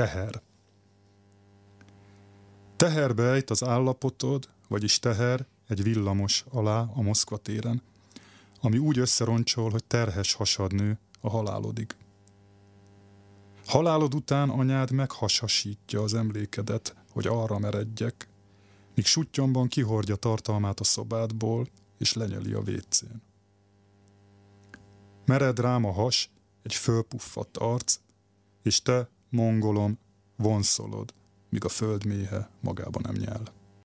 Teher. Teherbe ejt az állapotod, vagyis teher egy villamos alá a Moszkva téren, ami úgy összeroncsol, hogy terhes hasad nő a halálodig. Halálod után anyád meghasasítja az emlékedet, hogy arra meredjek, míg suttyomban kihordja tartalmát a szobádból, és lenyeli a vécén. Mered rám a has, egy fölpuffadt arc, és te, mongolom, vonszolod, míg a föld méhe magában nem nyel.